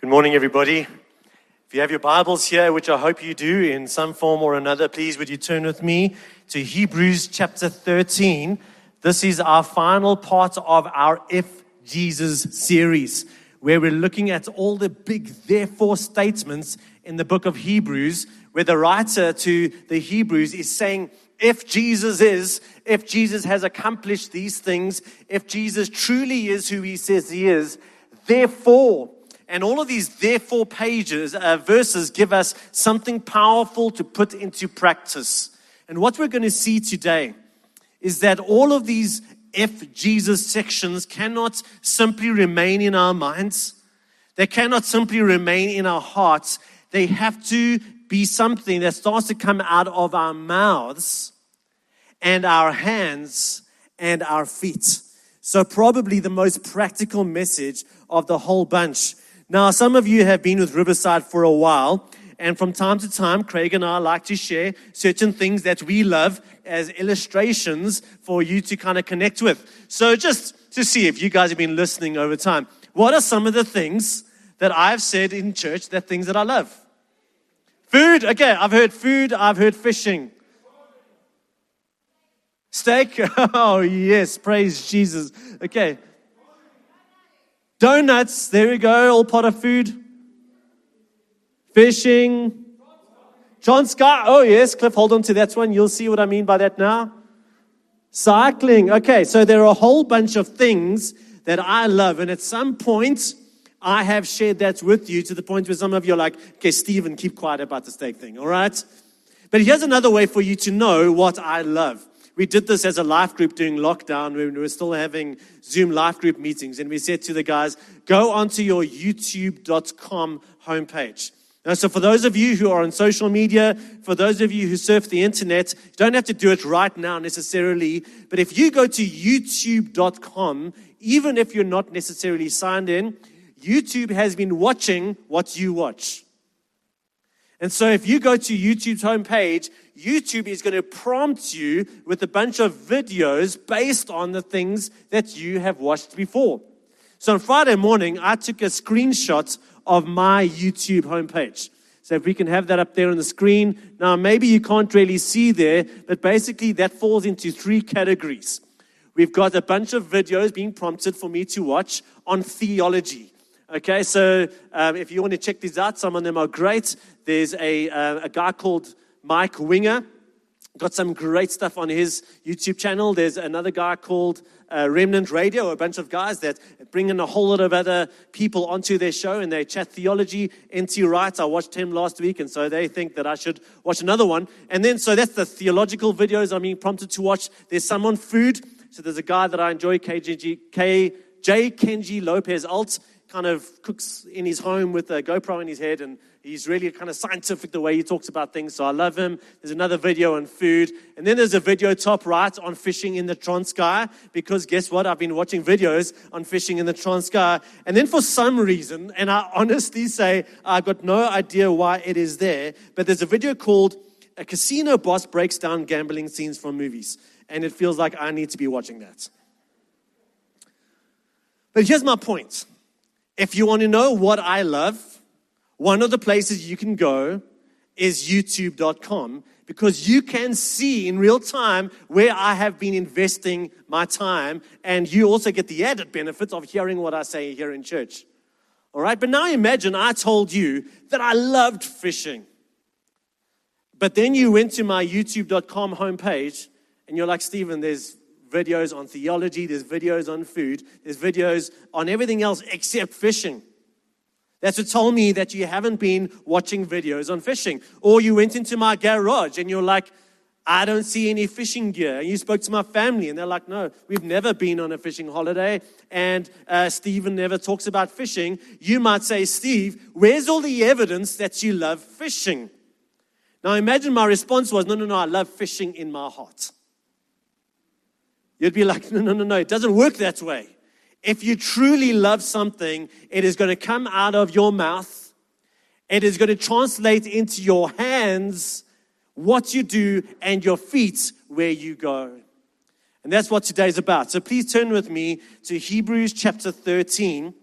Good morning, everybody. If you have your Bibles here, which I hope you do in some form or another, please would you turn with me to Hebrews chapter 13. This is our final part of our If Jesus series, where we're looking at all the big therefore statements in the book of Hebrews, where the writer to the Hebrews is saying, if Jesus is, if Jesus has accomplished these things, if Jesus truly is who he says he is, therefore, and all of these therefore pages, uh, verses give us something powerful to put into practice. And what we're going to see today is that all of these if Jesus sections cannot simply remain in our minds. They cannot simply remain in our hearts. They have to be something that starts to come out of our mouths and our hands and our feet. So, probably the most practical message of the whole bunch now, some of you have been with Riverside for a while, and from time to time, Craig and I like to share certain things that we love as illustrations for you to kind of connect with. So, just to see if you guys have been listening over time, what are some of the things that I've said in church that things that I love? Food, okay, I've heard food, I've heard fishing. Steak, oh yes, praise Jesus. Okay, Donuts, there we go, all pot of food. Fishing. John Scott, oh yes, Cliff, hold on to that one. You'll see what I mean by that now. Cycling, okay, so there are a whole bunch of things that I love, and at some point, I have shared that with you to the point where some of you are like, okay, Stephen, keep quiet about the steak thing, all right? But here's another way for you to know what I love we did this as a life group during lockdown when we were still having Zoom life group meetings. And we said to the guys, go onto your youtube.com homepage. Now, so for those of you who are on social media, for those of you who surf the internet, you don't have to do it right now necessarily. But if you go to youtube.com, even if you're not necessarily signed in, YouTube has been watching what you watch. And so if you go to YouTube's homepage, YouTube is going to prompt you with a bunch of videos based on the things that you have watched before. So on Friday morning, I took a screenshot of my YouTube homepage. So if we can have that up there on the screen. Now, maybe you can't really see there, but basically that falls into three categories. We've got a bunch of videos being prompted for me to watch on theology. Okay, so um, if you want to check these out, some of them are great. There's a, uh, a guy called Mike Winger. Got some great stuff on his YouTube channel. There's another guy called uh, Remnant Radio, a bunch of guys that bring in a whole lot of other people onto their show and they chat theology. N.T. Wright, I watched him last week, and so they think that I should watch another one. And then, so that's the theological videos I'm being prompted to watch. There's some on food. So there's a guy that I enjoy, KG, K, J. Kenji Lopez Alt, kind of cooks in his home with a GoPro in his head and He's really kind of scientific the way he talks about things, so I love him. There's another video on food. And then there's a video top right on fishing in the Transkei, because guess what? I've been watching videos on fishing in the Transkei. And then for some reason, and I honestly say I've got no idea why it is there, but there's a video called A Casino Boss Breaks Down Gambling Scenes from Movies. And it feels like I need to be watching that. But here's my point. If you want to know what I love, one of the places you can go is youtube.com because you can see in real time where I have been investing my time, and you also get the added benefits of hearing what I say here in church. All right, but now imagine I told you that I loved fishing. But then you went to my youtube.com homepage and you're like, Stephen, there's videos on theology, there's videos on food, there's videos on everything else except fishing. That's what told me that you haven't been watching videos on fishing. Or you went into my garage and you're like, I don't see any fishing gear. And you spoke to my family and they're like, no, we've never been on a fishing holiday. And uh, Stephen never talks about fishing. You might say, Steve, where's all the evidence that you love fishing? Now imagine my response was, no, no, no, I love fishing in my heart. You'd be like, no, no, no, no, it doesn't work that way. If you truly love something, it is going to come out of your mouth. It is going to translate into your hands what you do and your feet where you go. And that's what today's about. So please turn with me to Hebrews chapter 13.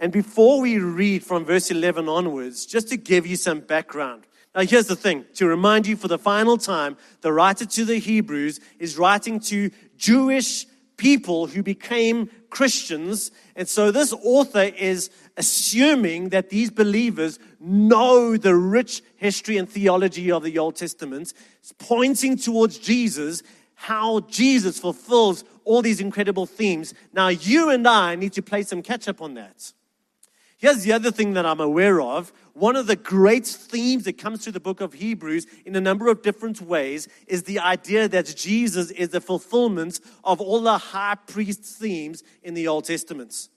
And before we read from verse 11 onwards, just to give you some background. Now, here's the thing to remind you for the final time, the writer to the Hebrews is writing to Jewish people who became Christians. And so this author is assuming that these believers know the rich history and theology of the Old Testament, it's pointing towards Jesus, how Jesus fulfills all these incredible themes. Now, you and I need to play some catch up on that. Here's the other thing that I'm aware of. One of the great themes that comes through the book of Hebrews in a number of different ways is the idea that Jesus is the fulfillment of all the high priest themes in the Old Testament.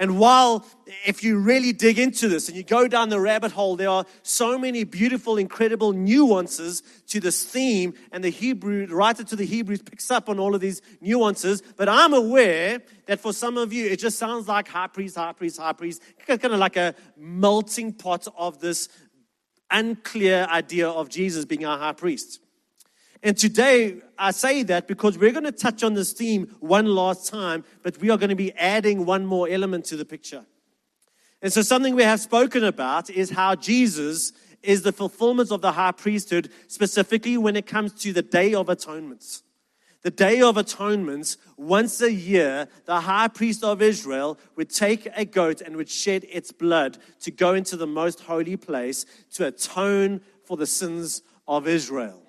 And while, if you really dig into this and you go down the rabbit hole, there are so many beautiful, incredible nuances to this theme. And the Hebrew, the writer to the Hebrews picks up on all of these nuances. But I'm aware that for some of you, it just sounds like high priest, high priest, high priest, kind of like a melting pot of this unclear idea of Jesus being our high priest. And today, I say that because we're going to touch on this theme one last time, but we are going to be adding one more element to the picture. And so, something we have spoken about is how Jesus is the fulfillment of the high priesthood, specifically when it comes to the Day of Atonement. The Day of Atonement, once a year, the high priest of Israel would take a goat and would shed its blood to go into the most holy place to atone for the sins of Israel.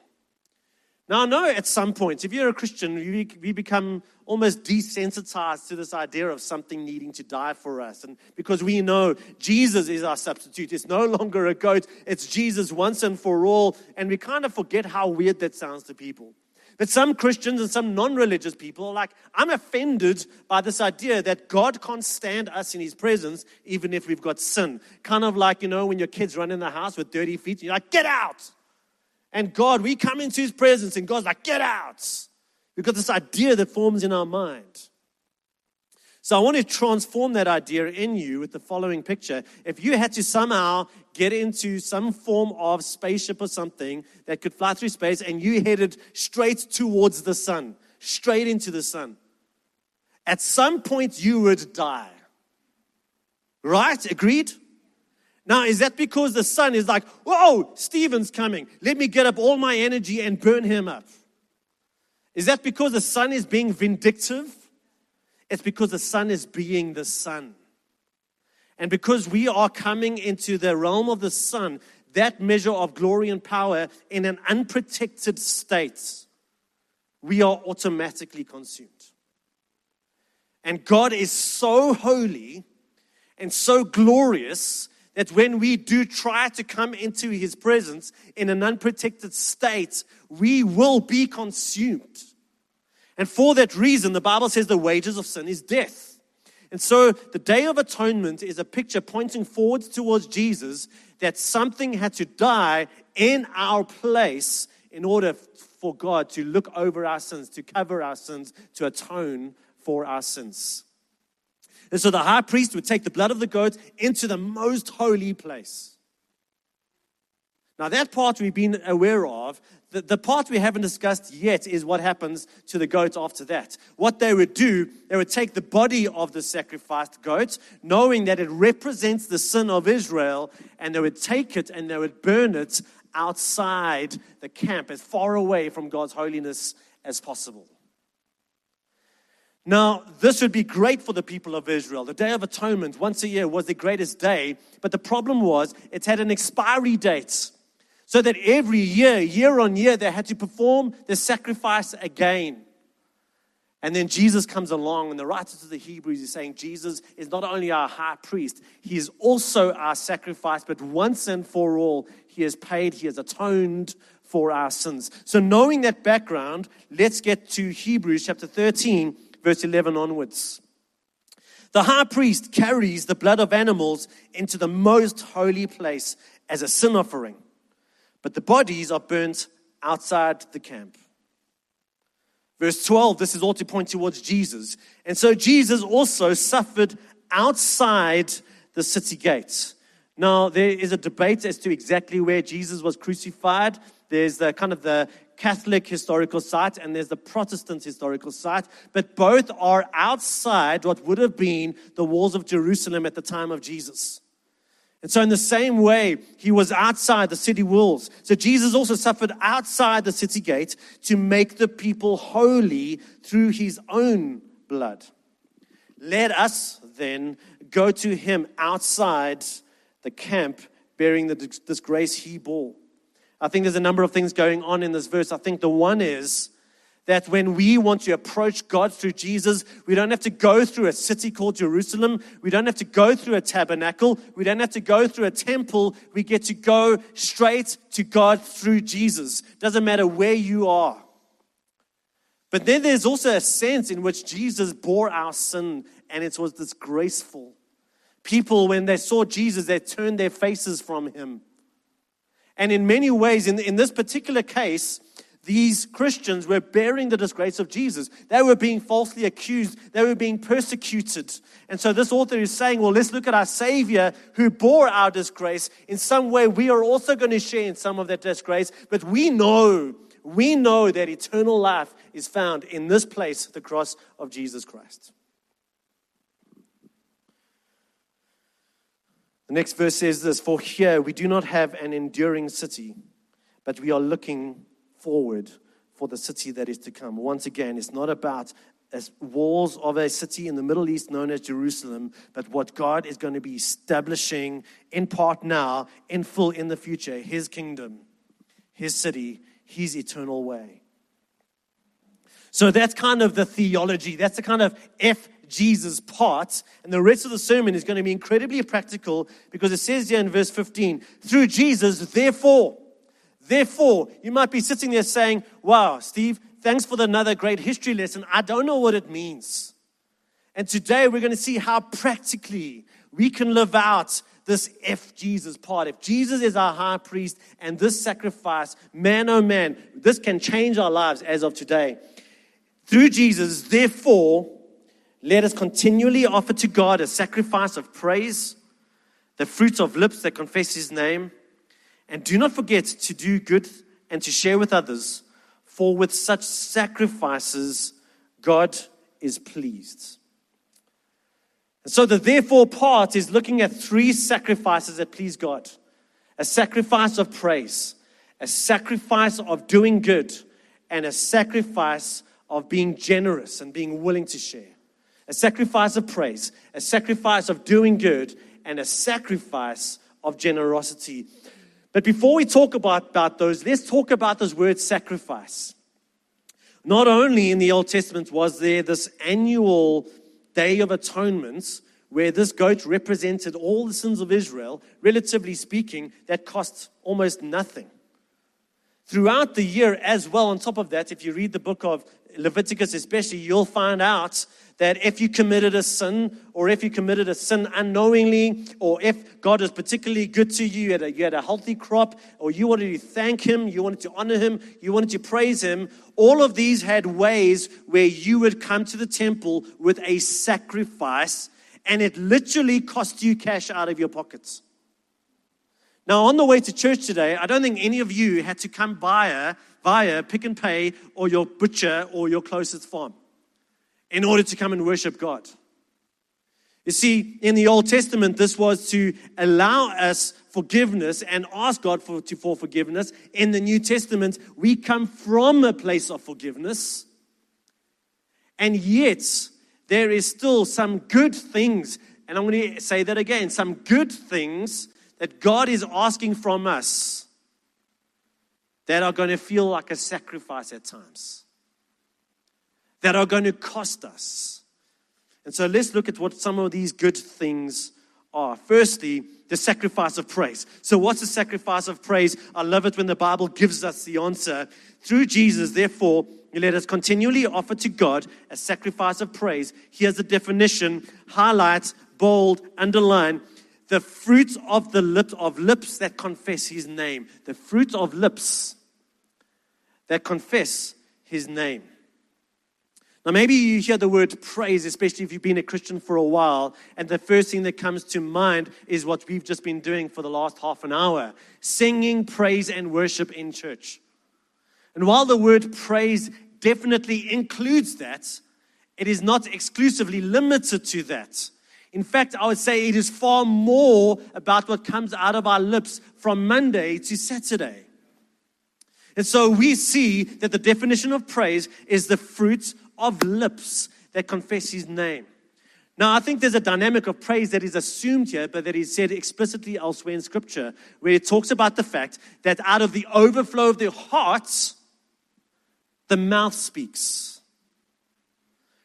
Now, I know at some point, if you're a Christian, we become almost desensitized to this idea of something needing to die for us. And because we know Jesus is our substitute, it's no longer a goat, it's Jesus once and for all. And we kind of forget how weird that sounds to people. But some Christians and some non religious people are like, I'm offended by this idea that God can't stand us in his presence even if we've got sin. Kind of like, you know, when your kids run in the house with dirty feet, you're like, get out. And God, we come into his presence and God's like, get out. We've got this idea that forms in our mind. So I want to transform that idea in you with the following picture. If you had to somehow get into some form of spaceship or something that could fly through space and you headed straight towards the sun, straight into the sun, at some point you would die. Right? Agreed? Now, is that because the sun is like, whoa, Stephen's coming. Let me get up all my energy and burn him up? Is that because the sun is being vindictive? It's because the sun is being the sun. And because we are coming into the realm of the sun, that measure of glory and power in an unprotected state, we are automatically consumed. And God is so holy and so glorious that when we do try to come into his presence in an unprotected state, we will be consumed. And for that reason, the Bible says the wages of sin is death. And so the Day of Atonement is a picture pointing forward towards Jesus that something had to die in our place in order for God to look over our sins, to cover our sins, to atone for our sins. And so the high priest would take the blood of the goat into the most holy place. Now, that part we've been aware of. The, the part we haven't discussed yet is what happens to the goat after that. What they would do, they would take the body of the sacrificed goat, knowing that it represents the sin of Israel, and they would take it and they would burn it outside the camp, as far away from God's holiness as possible. Now, this would be great for the people of Israel. The Day of Atonement, once a year, was the greatest day. But the problem was it had an expiry date. So that every year, year on year, they had to perform the sacrifice again. And then Jesus comes along, and the writer to the Hebrews is saying Jesus is not only our high priest, he is also our sacrifice, but once and for all, he has paid, he has atoned for our sins. So, knowing that background, let's get to Hebrews chapter 13 verse 11 onwards. The high priest carries the blood of animals into the most holy place as a sin offering, but the bodies are burnt outside the camp. Verse 12, this is all to point towards Jesus. And so Jesus also suffered outside the city gates. Now, there is a debate as to exactly where Jesus was crucified. There's the kind of the Catholic historical site and there's the Protestant historical site, but both are outside what would have been the walls of Jerusalem at the time of Jesus. And so, in the same way, he was outside the city walls. So, Jesus also suffered outside the city gate to make the people holy through his own blood. Let us then go to him outside the camp bearing the disgrace he bore. I think there's a number of things going on in this verse. I think the one is that when we want to approach God through Jesus, we don't have to go through a city called Jerusalem. We don't have to go through a tabernacle. We don't have to go through a temple. We get to go straight to God through Jesus. Doesn't matter where you are. But then there's also a sense in which Jesus bore our sin and it was disgraceful. People, when they saw Jesus, they turned their faces from him. And in many ways, in, in this particular case, these Christians were bearing the disgrace of Jesus. They were being falsely accused, they were being persecuted. And so, this author is saying, well, let's look at our Savior who bore our disgrace. In some way, we are also going to share in some of that disgrace, but we know, we know that eternal life is found in this place, the cross of Jesus Christ. The next verse says this For here we do not have an enduring city, but we are looking forward for the city that is to come. Once again, it's not about as walls of a city in the Middle East known as Jerusalem, but what God is going to be establishing in part now, in full in the future, His kingdom, His city, His eternal way. So that's kind of the theology. That's the kind of F Jesus part. And the rest of the sermon is going to be incredibly practical because it says here in verse 15, through Jesus, therefore, therefore, you might be sitting there saying, wow, Steve, thanks for another great history lesson. I don't know what it means. And today we're going to see how practically we can live out this if Jesus part. If Jesus is our high priest and this sacrifice, man oh man, this can change our lives as of today. Through Jesus, therefore, let us continually offer to God a sacrifice of praise, the fruits of lips that confess his name. And do not forget to do good and to share with others, for with such sacrifices, God is pleased. And so the therefore part is looking at three sacrifices that please God a sacrifice of praise, a sacrifice of doing good, and a sacrifice of being generous and being willing to share a sacrifice of praise, a sacrifice of doing good, and a sacrifice of generosity. But before we talk about, about those, let's talk about this word sacrifice. Not only in the Old Testament was there this annual Day of Atonement where this goat represented all the sins of Israel, relatively speaking, that cost almost nothing. Throughout the year, as well, on top of that, if you read the book of Leviticus, especially, you'll find out that if you committed a sin, or if you committed a sin unknowingly, or if God is particularly good to you, you had, a, you had a healthy crop, or you wanted to thank Him, you wanted to honor Him, you wanted to praise Him, all of these had ways where you would come to the temple with a sacrifice, and it literally cost you cash out of your pockets. Now, on the way to church today, I don't think any of you had to come via, via Pick n Pay or your butcher or your closest farm in order to come and worship God. You see, in the Old Testament, this was to allow us forgiveness and ask God for, to, for forgiveness. In the New Testament, we come from a place of forgiveness. And yet, there is still some good things, and I'm going to say that again some good things that God is asking from us that are going to feel like a sacrifice at times that are going to cost us. And so let's look at what some of these good things are. Firstly, the sacrifice of praise. So, what's the sacrifice of praise? I love it when the Bible gives us the answer. Through Jesus, therefore, let us continually offer to God a sacrifice of praise. Here's the definition highlight, bold, underline. The fruit of the lips of lips that confess his name. The fruit of lips that confess his name. Now, maybe you hear the word praise, especially if you've been a Christian for a while, and the first thing that comes to mind is what we've just been doing for the last half an hour singing praise and worship in church. And while the word praise definitely includes that, it is not exclusively limited to that. In fact, I would say it is far more about what comes out of our lips from Monday to Saturday. And so we see that the definition of praise is the fruit of lips that confess his name. Now, I think there's a dynamic of praise that is assumed here, but that is said explicitly elsewhere in Scripture, where it talks about the fact that out of the overflow of the hearts, the mouth speaks.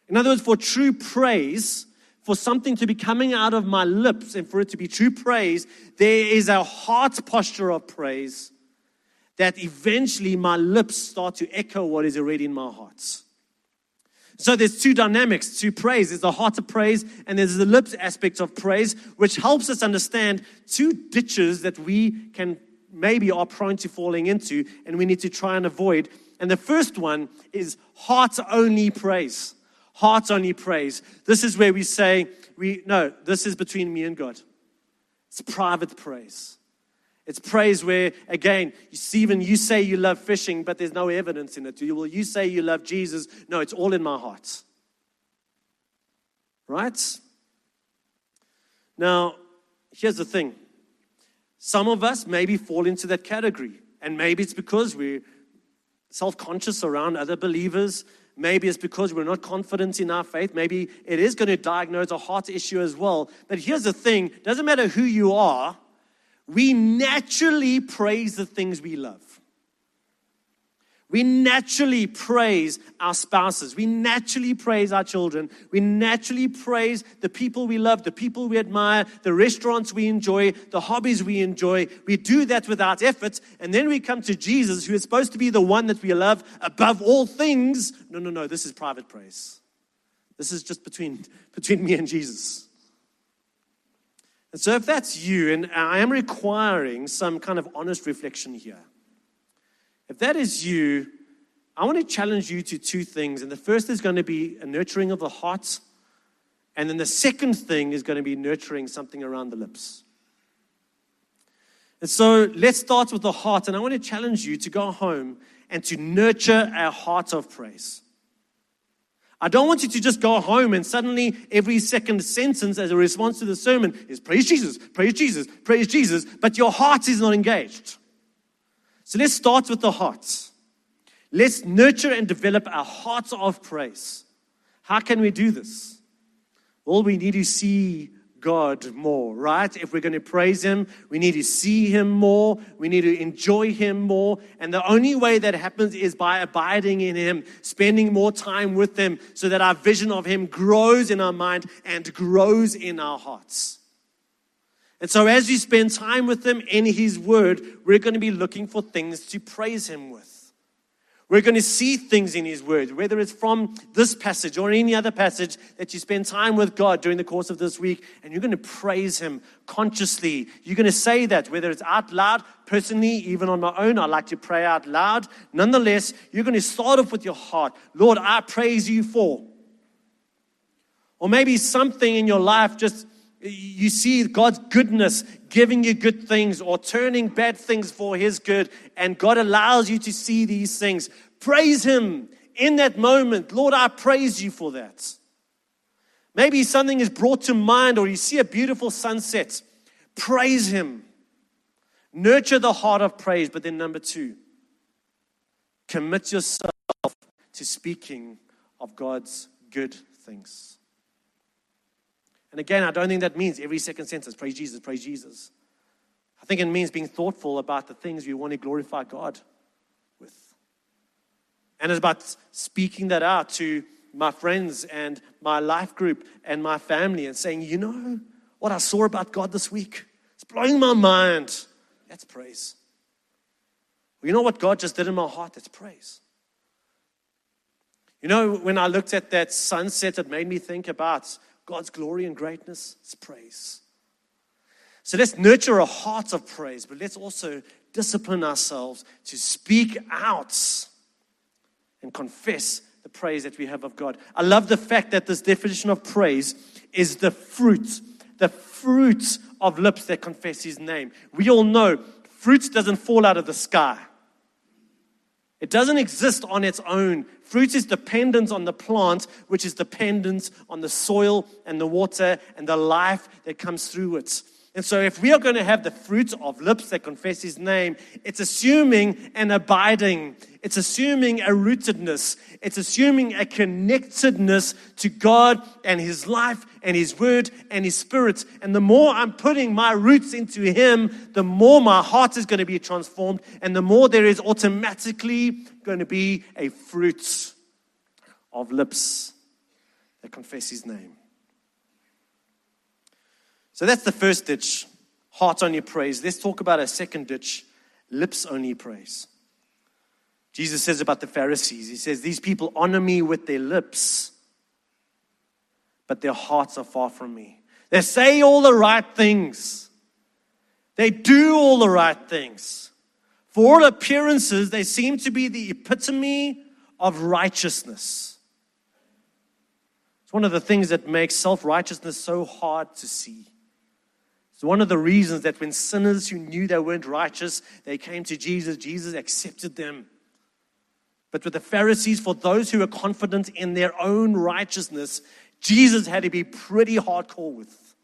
In other words, for true praise, for something to be coming out of my lips and for it to be true praise, there is a heart posture of praise that eventually my lips start to echo what is already in my heart. So there's two dynamics to praise. There's the heart of praise and there's the lips aspect of praise, which helps us understand two ditches that we can maybe are prone to falling into and we need to try and avoid. And the first one is heart only praise. Heart only praise. This is where we say, we no, this is between me and God. It's private praise. It's praise where, again, Stephen, you say you love fishing, but there's no evidence in it. Will you say you love Jesus? No, it's all in my heart. Right? Now, here's the thing. Some of us maybe fall into that category. And maybe it's because we're self conscious around other believers. Maybe it's because we're not confident in our faith. Maybe it is going to diagnose a heart issue as well. But here's the thing doesn't matter who you are, we naturally praise the things we love. We naturally praise our spouses. We naturally praise our children. We naturally praise the people we love, the people we admire, the restaurants we enjoy, the hobbies we enjoy. We do that without effort. And then we come to Jesus, who is supposed to be the one that we love above all things. No, no, no. This is private praise. This is just between, between me and Jesus. And so, if that's you, and I am requiring some kind of honest reflection here, if that is you, I want to challenge you to two things. And the first is going to be a nurturing of the heart. And then the second thing is going to be nurturing something around the lips. And so let's start with the heart. And I want to challenge you to go home and to nurture a heart of praise. I don't want you to just go home and suddenly every second sentence as a response to the sermon is praise Jesus, praise Jesus, praise Jesus, but your heart is not engaged. So let's start with the heart. Let's nurture and develop our hearts of praise. How can we do this? Well, we need to see God more, right? If we're going to praise Him, we need to see Him more. We need to enjoy Him more. And the only way that happens is by abiding in Him, spending more time with Him, so that our vision of Him grows in our mind and grows in our hearts. And so, as we spend time with Him in His Word, we're going to be looking for things to praise Him with. We're going to see things in His Word, whether it's from this passage or any other passage that you spend time with God during the course of this week, and you're going to praise Him consciously. You're going to say that, whether it's out loud, personally, even on my own, I like to pray out loud. Nonetheless, you're going to start off with your heart Lord, I praise you for. Or maybe something in your life just you see God's goodness giving you good things or turning bad things for His good, and God allows you to see these things. Praise Him in that moment. Lord, I praise you for that. Maybe something is brought to mind, or you see a beautiful sunset. Praise Him. Nurture the heart of praise. But then, number two, commit yourself to speaking of God's good things. And again, I don't think that means every second sentence, praise Jesus, praise Jesus. I think it means being thoughtful about the things we want to glorify God with. And it's about speaking that out to my friends and my life group and my family and saying, you know what I saw about God this week? It's blowing my mind. That's praise. Well, you know what God just did in my heart? That's praise. You know, when I looked at that sunset, it made me think about God's glory and greatness is praise. So let's nurture a heart of praise, but let's also discipline ourselves to speak out and confess the praise that we have of God. I love the fact that this definition of praise is the fruit, the fruit of lips that confess His name. We all know fruit doesn't fall out of the sky. It doesn't exist on its own. Fruit is dependent on the plant, which is dependent on the soil and the water and the life that comes through it. And so, if we are going to have the fruit of lips that confess his name, it's assuming an abiding, it's assuming a rootedness, it's assuming a connectedness to God and his life and his word and his spirit. And the more I'm putting my roots into him, the more my heart is going to be transformed, and the more there is automatically going to be a fruit of lips that confess his name. So that's the first ditch heart only praise. Let's talk about a second ditch lips only praise. Jesus says about the Pharisees, He says, These people honor me with their lips, but their hearts are far from me. They say all the right things, they do all the right things. For all appearances, they seem to be the epitome of righteousness. It's one of the things that makes self righteousness so hard to see. One of the reasons that when sinners who knew they weren't righteous, they came to Jesus, Jesus accepted them. But with the Pharisees, for those who were confident in their own righteousness, Jesus had to be pretty hardcore with.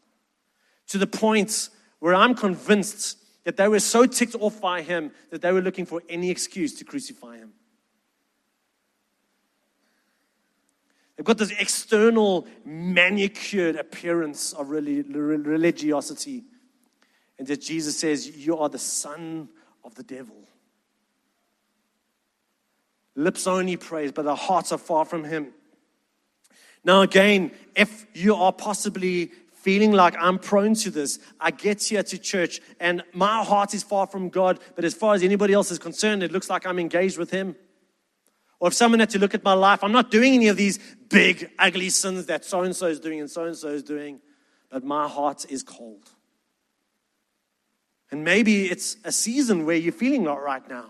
To the point where I'm convinced that they were so ticked off by him that they were looking for any excuse to crucify him. They've got this external, manicured appearance of religiosity. And that Jesus says, You are the son of the devil. Lips only praise, but our hearts are far from him. Now, again, if you are possibly feeling like I'm prone to this, I get here to church and my heart is far from God, but as far as anybody else is concerned, it looks like I'm engaged with Him. Or if someone had to look at my life, I'm not doing any of these big, ugly sins that so and so is doing and so and so is doing, but my heart is cold. And maybe it's a season where you're feeling not right now.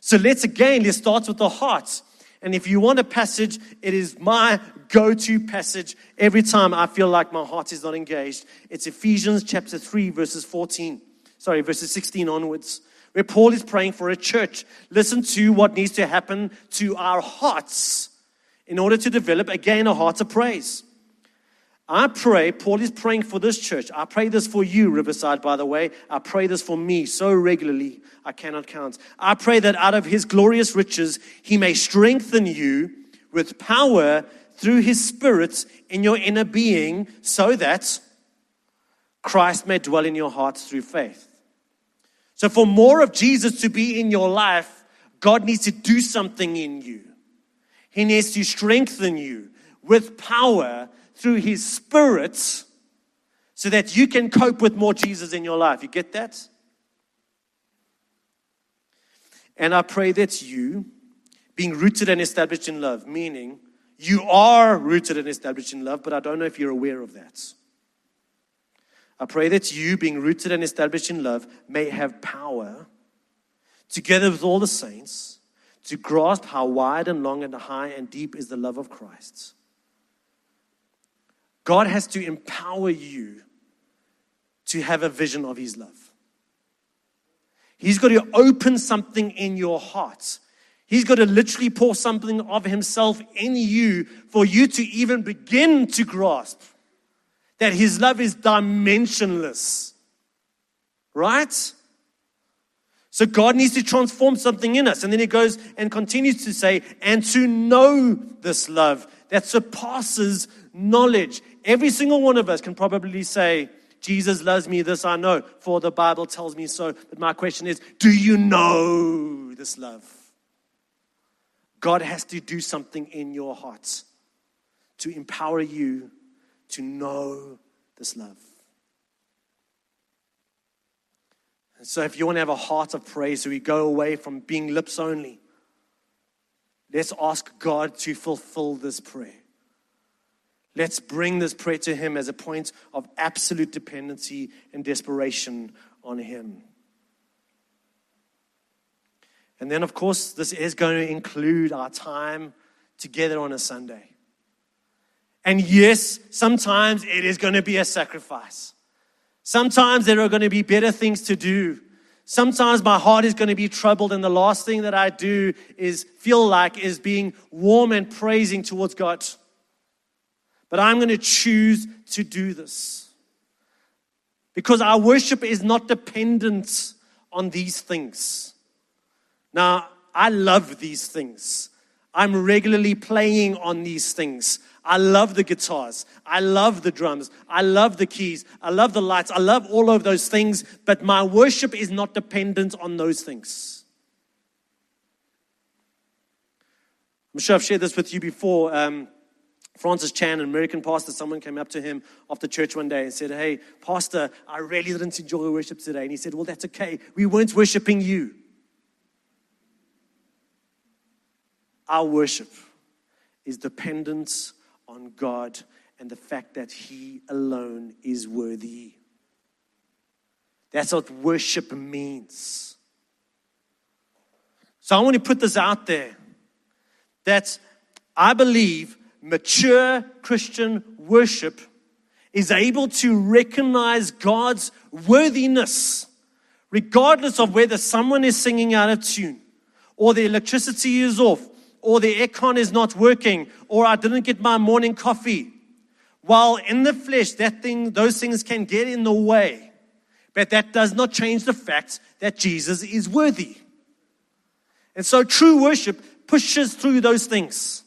So let's again, let's start with the heart. And if you want a passage, it is my go to passage every time I feel like my heart is not engaged. It's Ephesians chapter 3, verses 14. Sorry, verses 16 onwards where Paul is praying for a church. Listen to what needs to happen to our hearts in order to develop again a heart of praise. I pray, Paul is praying for this church. I pray this for you, Riverside, by the way. I pray this for me so regularly, I cannot count. I pray that out of his glorious riches, he may strengthen you with power through his spirit in your inner being, so that Christ may dwell in your hearts through faith. So, for more of Jesus to be in your life, God needs to do something in you. He needs to strengthen you with power through His Spirit so that you can cope with more Jesus in your life. You get that? And I pray that you, being rooted and established in love, meaning you are rooted and established in love, but I don't know if you're aware of that. I pray that you, being rooted and established in love, may have power, together with all the saints, to grasp how wide and long and high and deep is the love of Christ. God has to empower you to have a vision of His love. He's got to open something in your heart. He's got to literally pour something of Himself in you for you to even begin to grasp that his love is dimensionless. Right? So God needs to transform something in us. And then he goes and continues to say, and to know this love that surpasses knowledge. Every single one of us can probably say, Jesus loves me, this I know, for the Bible tells me so. But my question is, do you know this love? God has to do something in your heart to empower you to know this love. And so, if you want to have a heart of praise, so we go away from being lips only, let's ask God to fulfill this prayer. Let's bring this prayer to Him as a point of absolute dependency and desperation on Him. And then, of course, this is going to include our time together on a Sunday. And yes, sometimes it is going to be a sacrifice. Sometimes there are going to be better things to do. Sometimes my heart is going to be troubled, and the last thing that I do is feel like is being warm and praising towards God. But I'm going to choose to do this because our worship is not dependent on these things. Now, I love these things. I'm regularly playing on these things. I love the guitars. I love the drums. I love the keys. I love the lights. I love all of those things, but my worship is not dependent on those things. I'm sure I've shared this with you before. Um, Francis Chan, an American pastor, someone came up to him after church one day and said, Hey, Pastor, I really didn't enjoy worship today. And he said, Well, that's okay. We weren't worshiping you. Our worship is dependent on God and the fact that He alone is worthy. That's what worship means. So I want to put this out there that I believe mature Christian worship is able to recognize God's worthiness, regardless of whether someone is singing out of tune, or the electricity is off, or the aircon is not working, or I didn't get my morning coffee. While in the flesh, that thing, those things can get in the way. But that does not change the fact that Jesus is worthy. And so true worship pushes through those things.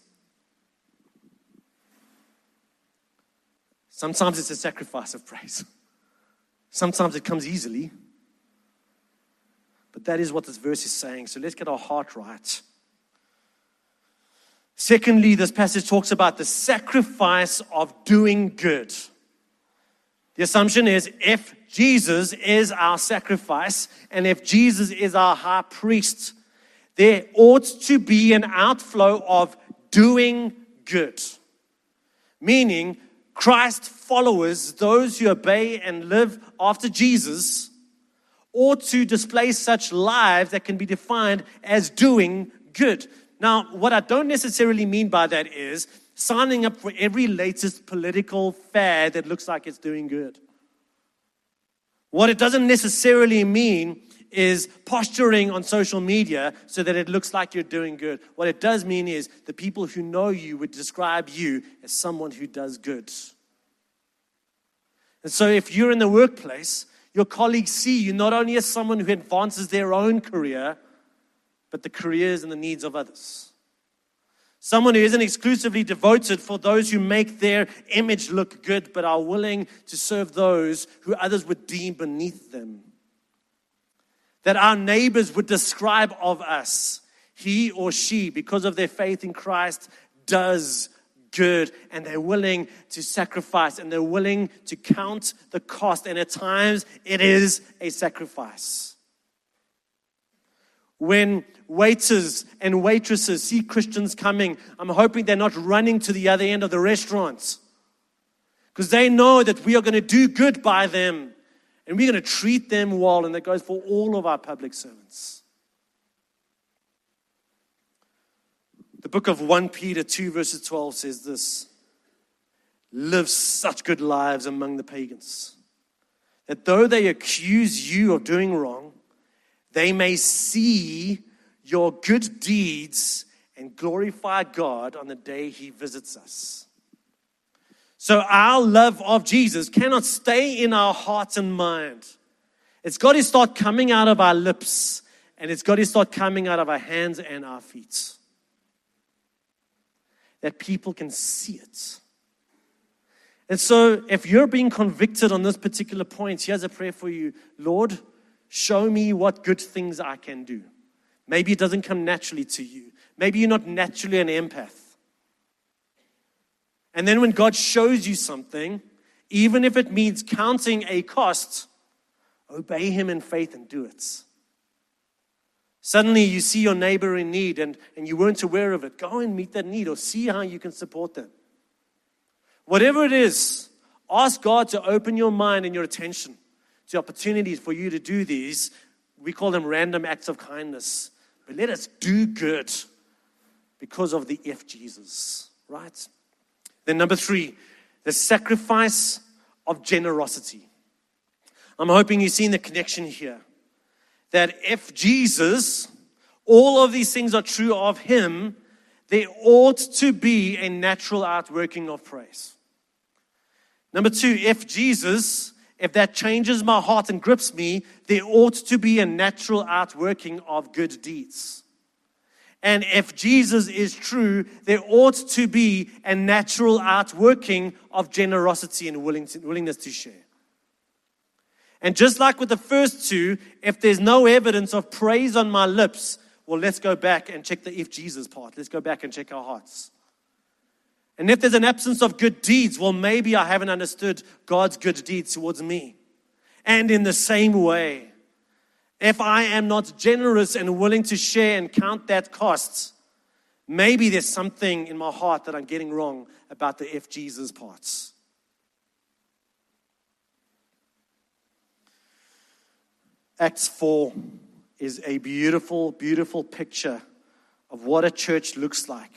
Sometimes it's a sacrifice of praise. Sometimes it comes easily. But that is what this verse is saying. So let's get our heart right. Secondly, this passage talks about the sacrifice of doing good. The assumption is if Jesus is our sacrifice and if Jesus is our high priest, there ought to be an outflow of doing good. Meaning, Christ followers, those who obey and live after Jesus, or to display such lives that can be defined as doing good. Now, what I don't necessarily mean by that is signing up for every latest political fad that looks like it's doing good. What it doesn't necessarily mean is posturing on social media so that it looks like you're doing good. What it does mean is the people who know you would describe you as someone who does good. And so if you're in the workplace, your colleagues see you not only as someone who advances their own career, but the careers and the needs of others. Someone who isn't exclusively devoted for those who make their image look good, but are willing to serve those who others would deem beneath them. That our neighbors would describe of us, he or she, because of their faith in Christ, does good and they're willing to sacrifice and they're willing to count the cost. And at times, it is a sacrifice when waiters and waitresses see Christians coming, I'm hoping they're not running to the other end of the restaurant because they know that we are going to do good by them and we're going to treat them well. And that goes for all of our public servants. The book of 1 Peter 2, verses 12 says this Live such good lives among the pagans that though they accuse you of doing wrong, they may see your good deeds and glorify God on the day He visits us. So, our love of Jesus cannot stay in our heart and mind. It's got to start coming out of our lips and it's got to start coming out of our hands and our feet. That people can see it. And so, if you're being convicted on this particular point, here's a prayer for you Lord, Show me what good things I can do. Maybe it doesn't come naturally to you. Maybe you're not naturally an empath. And then when God shows you something, even if it means counting a cost, obey Him in faith and do it. Suddenly you see your neighbor in need and, and you weren't aware of it. Go and meet that need or see how you can support them. Whatever it is, ask God to open your mind and your attention to opportunities for you to do these. We call them random acts of kindness. But let us do good because of the if Jesus, right? Then, number three, the sacrifice of generosity. I'm hoping you've seen the connection here. That if Jesus, all of these things are true of him, there ought to be a natural outworking of praise. Number two, if Jesus, if that changes my heart and grips me, there ought to be a natural outworking of good deeds. And if Jesus is true, there ought to be a natural outworking of generosity and willingness to share. And just like with the first two, if there's no evidence of praise on my lips, well, let's go back and check the if Jesus part. Let's go back and check our hearts. And if there's an absence of good deeds, well, maybe I haven't understood God's good deeds towards me. And in the same way, if I am not generous and willing to share and count that cost, maybe there's something in my heart that I'm getting wrong about the if Jesus parts. Acts 4 is a beautiful, beautiful picture of what a church looks like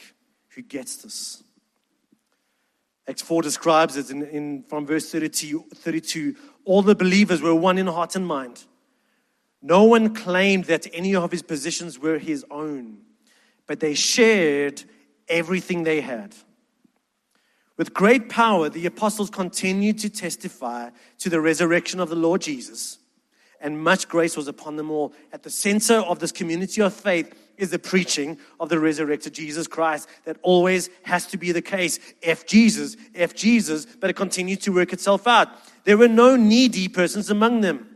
who gets this. Acts 4 describes it in, in, from verse 32, 32 all the believers were one in heart and mind. No one claimed that any of his positions were his own, but they shared everything they had. With great power, the apostles continued to testify to the resurrection of the Lord Jesus, and much grace was upon them all. At the center of this community of faith is the preaching of the resurrected Jesus Christ. That always has to be the case. F Jesus, F Jesus, but it continued to work itself out. There were no needy persons among them.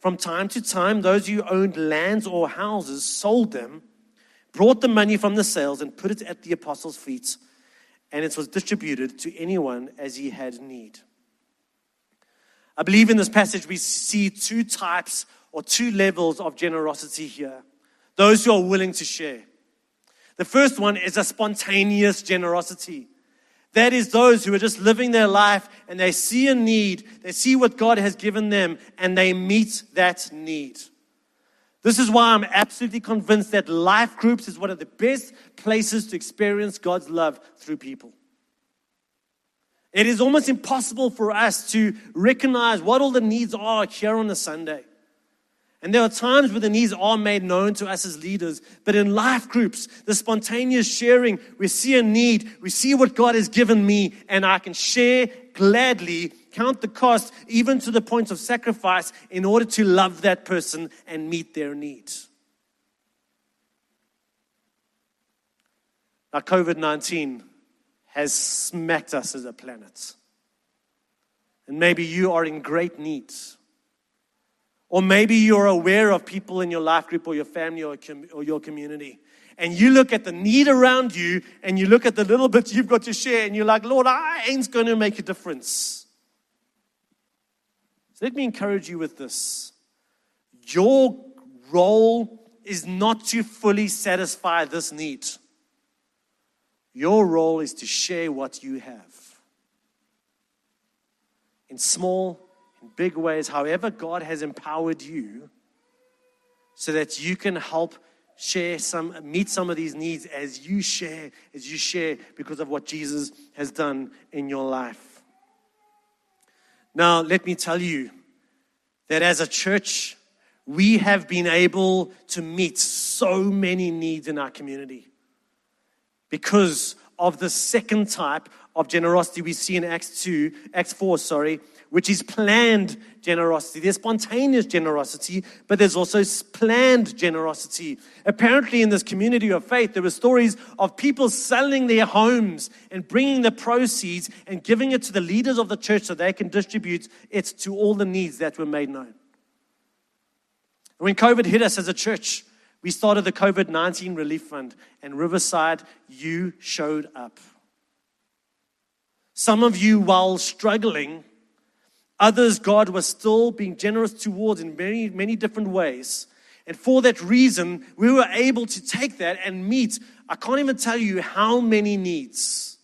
From time to time, those who owned lands or houses sold them, brought the money from the sales, and put it at the apostles' feet, and it was distributed to anyone as he had need. I believe in this passage we see two types or two levels of generosity here those who are willing to share. The first one is a spontaneous generosity. That is those who are just living their life and they see a need, they see what God has given them, and they meet that need. This is why I'm absolutely convinced that life groups is one of the best places to experience God's love through people. It is almost impossible for us to recognize what all the needs are here on a Sunday. And there are times where the needs are made known to us as leaders. But in life groups, the spontaneous sharing, we see a need, we see what God has given me, and I can share gladly, count the cost, even to the point of sacrifice, in order to love that person and meet their needs. Now, COVID 19 has smacked us as a planet. And maybe you are in great need or maybe you're aware of people in your life group or your family or, com- or your community. And you look at the need around you and you look at the little bit you've got to share and you're like, Lord, I ain't going to make a difference. So let me encourage you with this. Your role is not to fully satisfy this need. Your role is to share what you have in small in big ways, however, God has empowered you so that you can help share some, meet some of these needs as you share, as you share because of what Jesus has done in your life. Now, let me tell you that as a church, we have been able to meet so many needs in our community because of the second type of generosity we see in Acts 2, Acts 4, sorry, which is planned generosity. There's spontaneous generosity, but there's also planned generosity. Apparently, in this community of faith, there were stories of people selling their homes and bringing the proceeds and giving it to the leaders of the church so they can distribute it to all the needs that were made known. When COVID hit us as a church, we started the COVID 19 Relief Fund, and Riverside, you showed up. Some of you, while struggling, Others, God was still being generous towards in many, many different ways. And for that reason, we were able to take that and meet, I can't even tell you how many needs.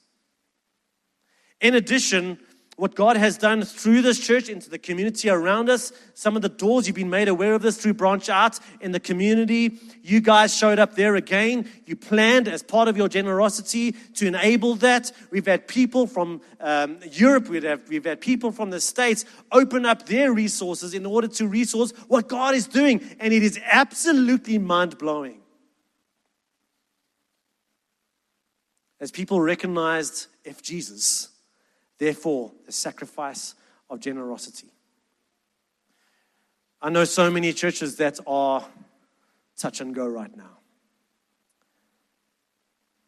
In addition, what God has done through this church into the community around us. Some of the doors, you've been made aware of this through Branch Out in the community. You guys showed up there again. You planned as part of your generosity to enable that. We've had people from um, Europe, we've had, we've had people from the States open up their resources in order to resource what God is doing. And it is absolutely mind blowing. As people recognized if Jesus Therefore, the sacrifice of generosity. I know so many churches that are touch and go right now.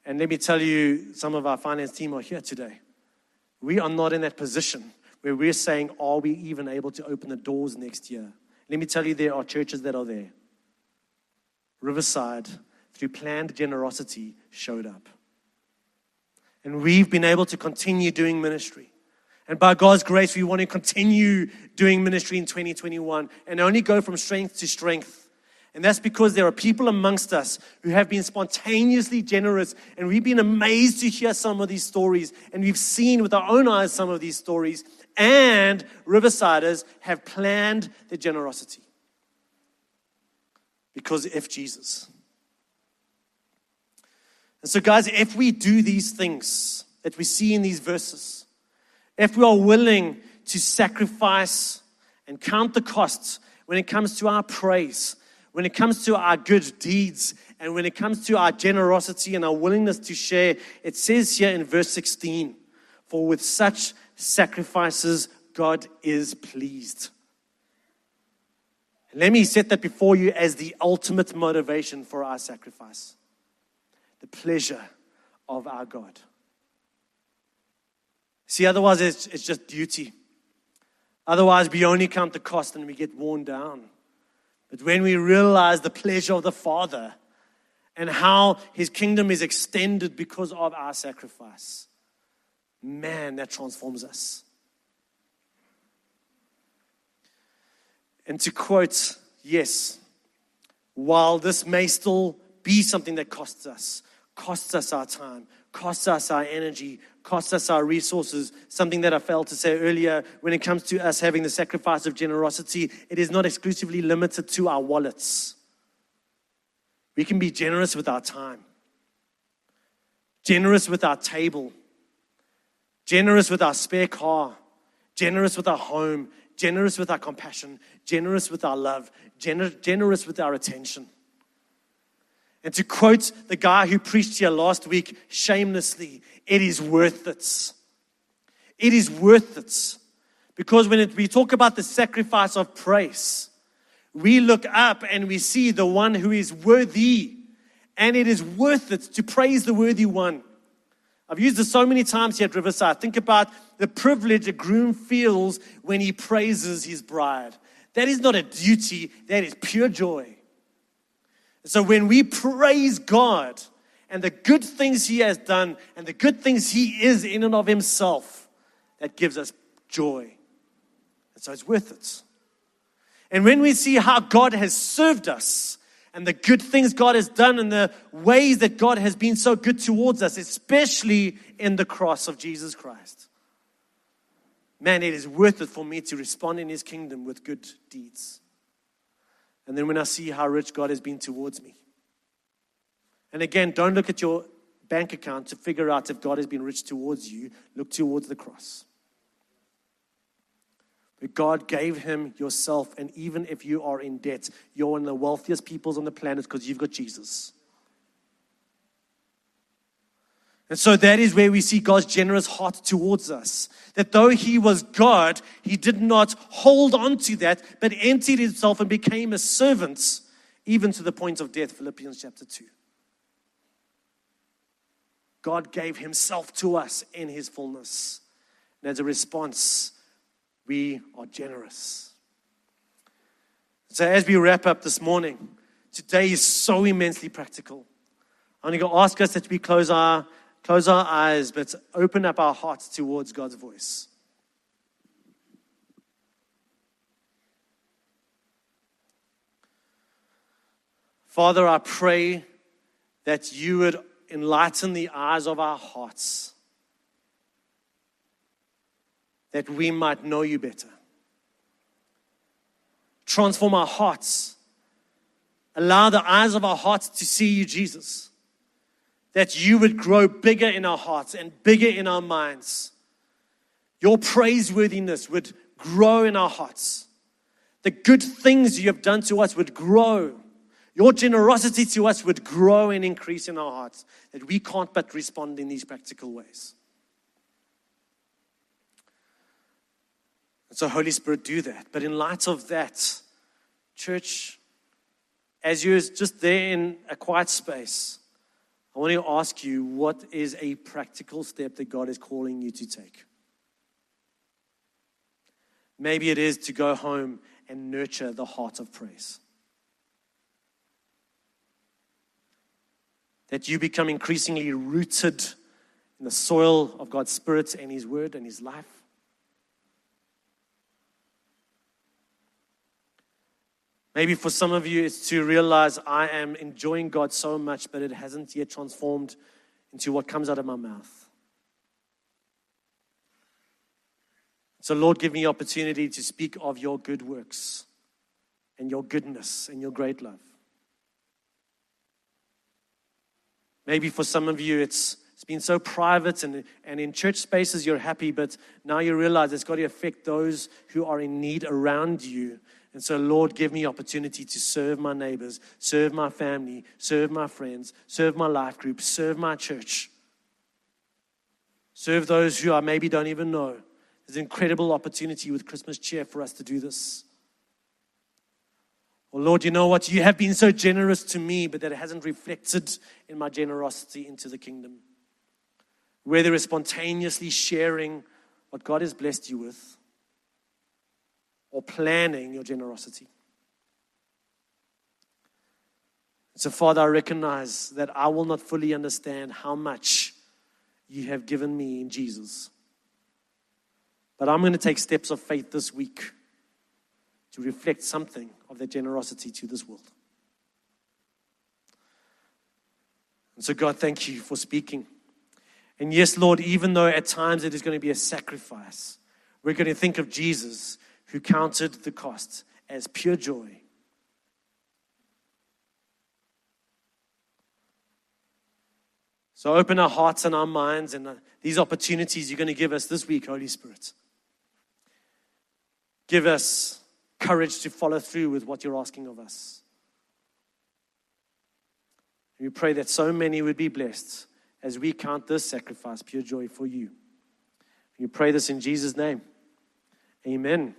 And let me tell you, some of our finance team are here today. We are not in that position where we're saying, are we even able to open the doors next year? Let me tell you, there are churches that are there. Riverside, through planned generosity, showed up. And we've been able to continue doing ministry. And by God's grace, we want to continue doing ministry in 2021 and only go from strength to strength. And that's because there are people amongst us who have been spontaneously generous. And we've been amazed to hear some of these stories. And we've seen with our own eyes some of these stories. And Riversiders have planned their generosity. Because if Jesus. And so, guys, if we do these things that we see in these verses, if we are willing to sacrifice and count the costs when it comes to our praise, when it comes to our good deeds, and when it comes to our generosity and our willingness to share, it says here in verse 16, For with such sacrifices, God is pleased. Let me set that before you as the ultimate motivation for our sacrifice the pleasure of our God. See, otherwise it's, it's just duty. Otherwise, we only count the cost and we get worn down. But when we realize the pleasure of the Father and how His kingdom is extended because of our sacrifice, man, that transforms us. And to quote, yes, while this may still be something that costs us, costs us our time, costs us our energy, costs us our resources. Something that I failed to say earlier when it comes to us having the sacrifice of generosity, it is not exclusively limited to our wallets. We can be generous with our time, generous with our table, generous with our spare car, generous with our home, generous with our compassion, generous with our love, gener- generous with our attention. And to quote the guy who preached here last week shamelessly, it is worth it. It is worth it. Because when it, we talk about the sacrifice of praise, we look up and we see the one who is worthy. And it is worth it to praise the worthy one. I've used this so many times here at Riverside. Think about the privilege a groom feels when he praises his bride. That is not a duty, that is pure joy. So when we praise God and the good things He has done and the good things He is in and of Himself, that gives us joy. And so it's worth it. And when we see how God has served us and the good things God has done and the ways that God has been so good towards us, especially in the cross of Jesus Christ, man, it is worth it for me to respond in His kingdom with good deeds. And then when I see how rich God has been towards me. And again, don't look at your bank account to figure out if God has been rich towards you. Look towards the cross. But God gave him yourself, and even if you are in debt, you're one of the wealthiest peoples on the planet because you've got Jesus. And so that is where we see God's generous heart towards us. That though he was God, he did not hold on to that, but emptied himself and became a servant, even to the point of death. Philippians chapter 2. God gave himself to us in his fullness. And as a response, we are generous. So, as we wrap up this morning, today is so immensely practical. I'm going to ask us that we close our close our eyes, but open up our hearts towards God's voice. Father, I pray that you would enlighten the eyes of our hearts. that we might know you better. Transform our hearts. Allow the eyes of our hearts to see you, Jesus. That you would grow bigger in our hearts and bigger in our minds. Your praiseworthiness would grow in our hearts. The good things you have done to us would grow. Your generosity to us would grow and increase in our hearts, that we can't but respond in these practical ways. And so, Holy Spirit, do that. But in light of that, church, as you're just there in a quiet space, I want to ask you what is a practical step that God is calling you to take? Maybe it is to go home and nurture the heart of praise. That you become increasingly rooted in the soil of God's Spirit and His Word and His life. Maybe for some of you, it's to realize I am enjoying God so much, but it hasn't yet transformed into what comes out of my mouth. So, Lord, give me opportunity to speak of your good works and your goodness and your great love. Maybe for some of you, it's, it's been so private and, and in church spaces you're happy, but now you realize it's got to affect those who are in need around you. And so, Lord, give me opportunity to serve my neighbors, serve my family, serve my friends, serve my life group, serve my church, serve those who I maybe don't even know. There's an incredible opportunity with Christmas cheer for us to do this. Oh Lord, you know what? You have been so generous to me, but that hasn't reflected in my generosity into the kingdom. Whether it's spontaneously sharing what God has blessed you with or planning your generosity. So, Father, I recognize that I will not fully understand how much you have given me in Jesus. But I'm going to take steps of faith this week to reflect something of that generosity to this world. And so, God, thank you for speaking. And yes, Lord, even though at times it is going to be a sacrifice, we're going to think of Jesus who counted the cost as pure joy. So open our hearts and our minds and uh, these opportunities you're going to give us this week, Holy Spirit. Give us courage to follow through with what you're asking of us. We pray that so many would be blessed as we count this sacrifice pure joy for you. We pray this in Jesus' name. Amen.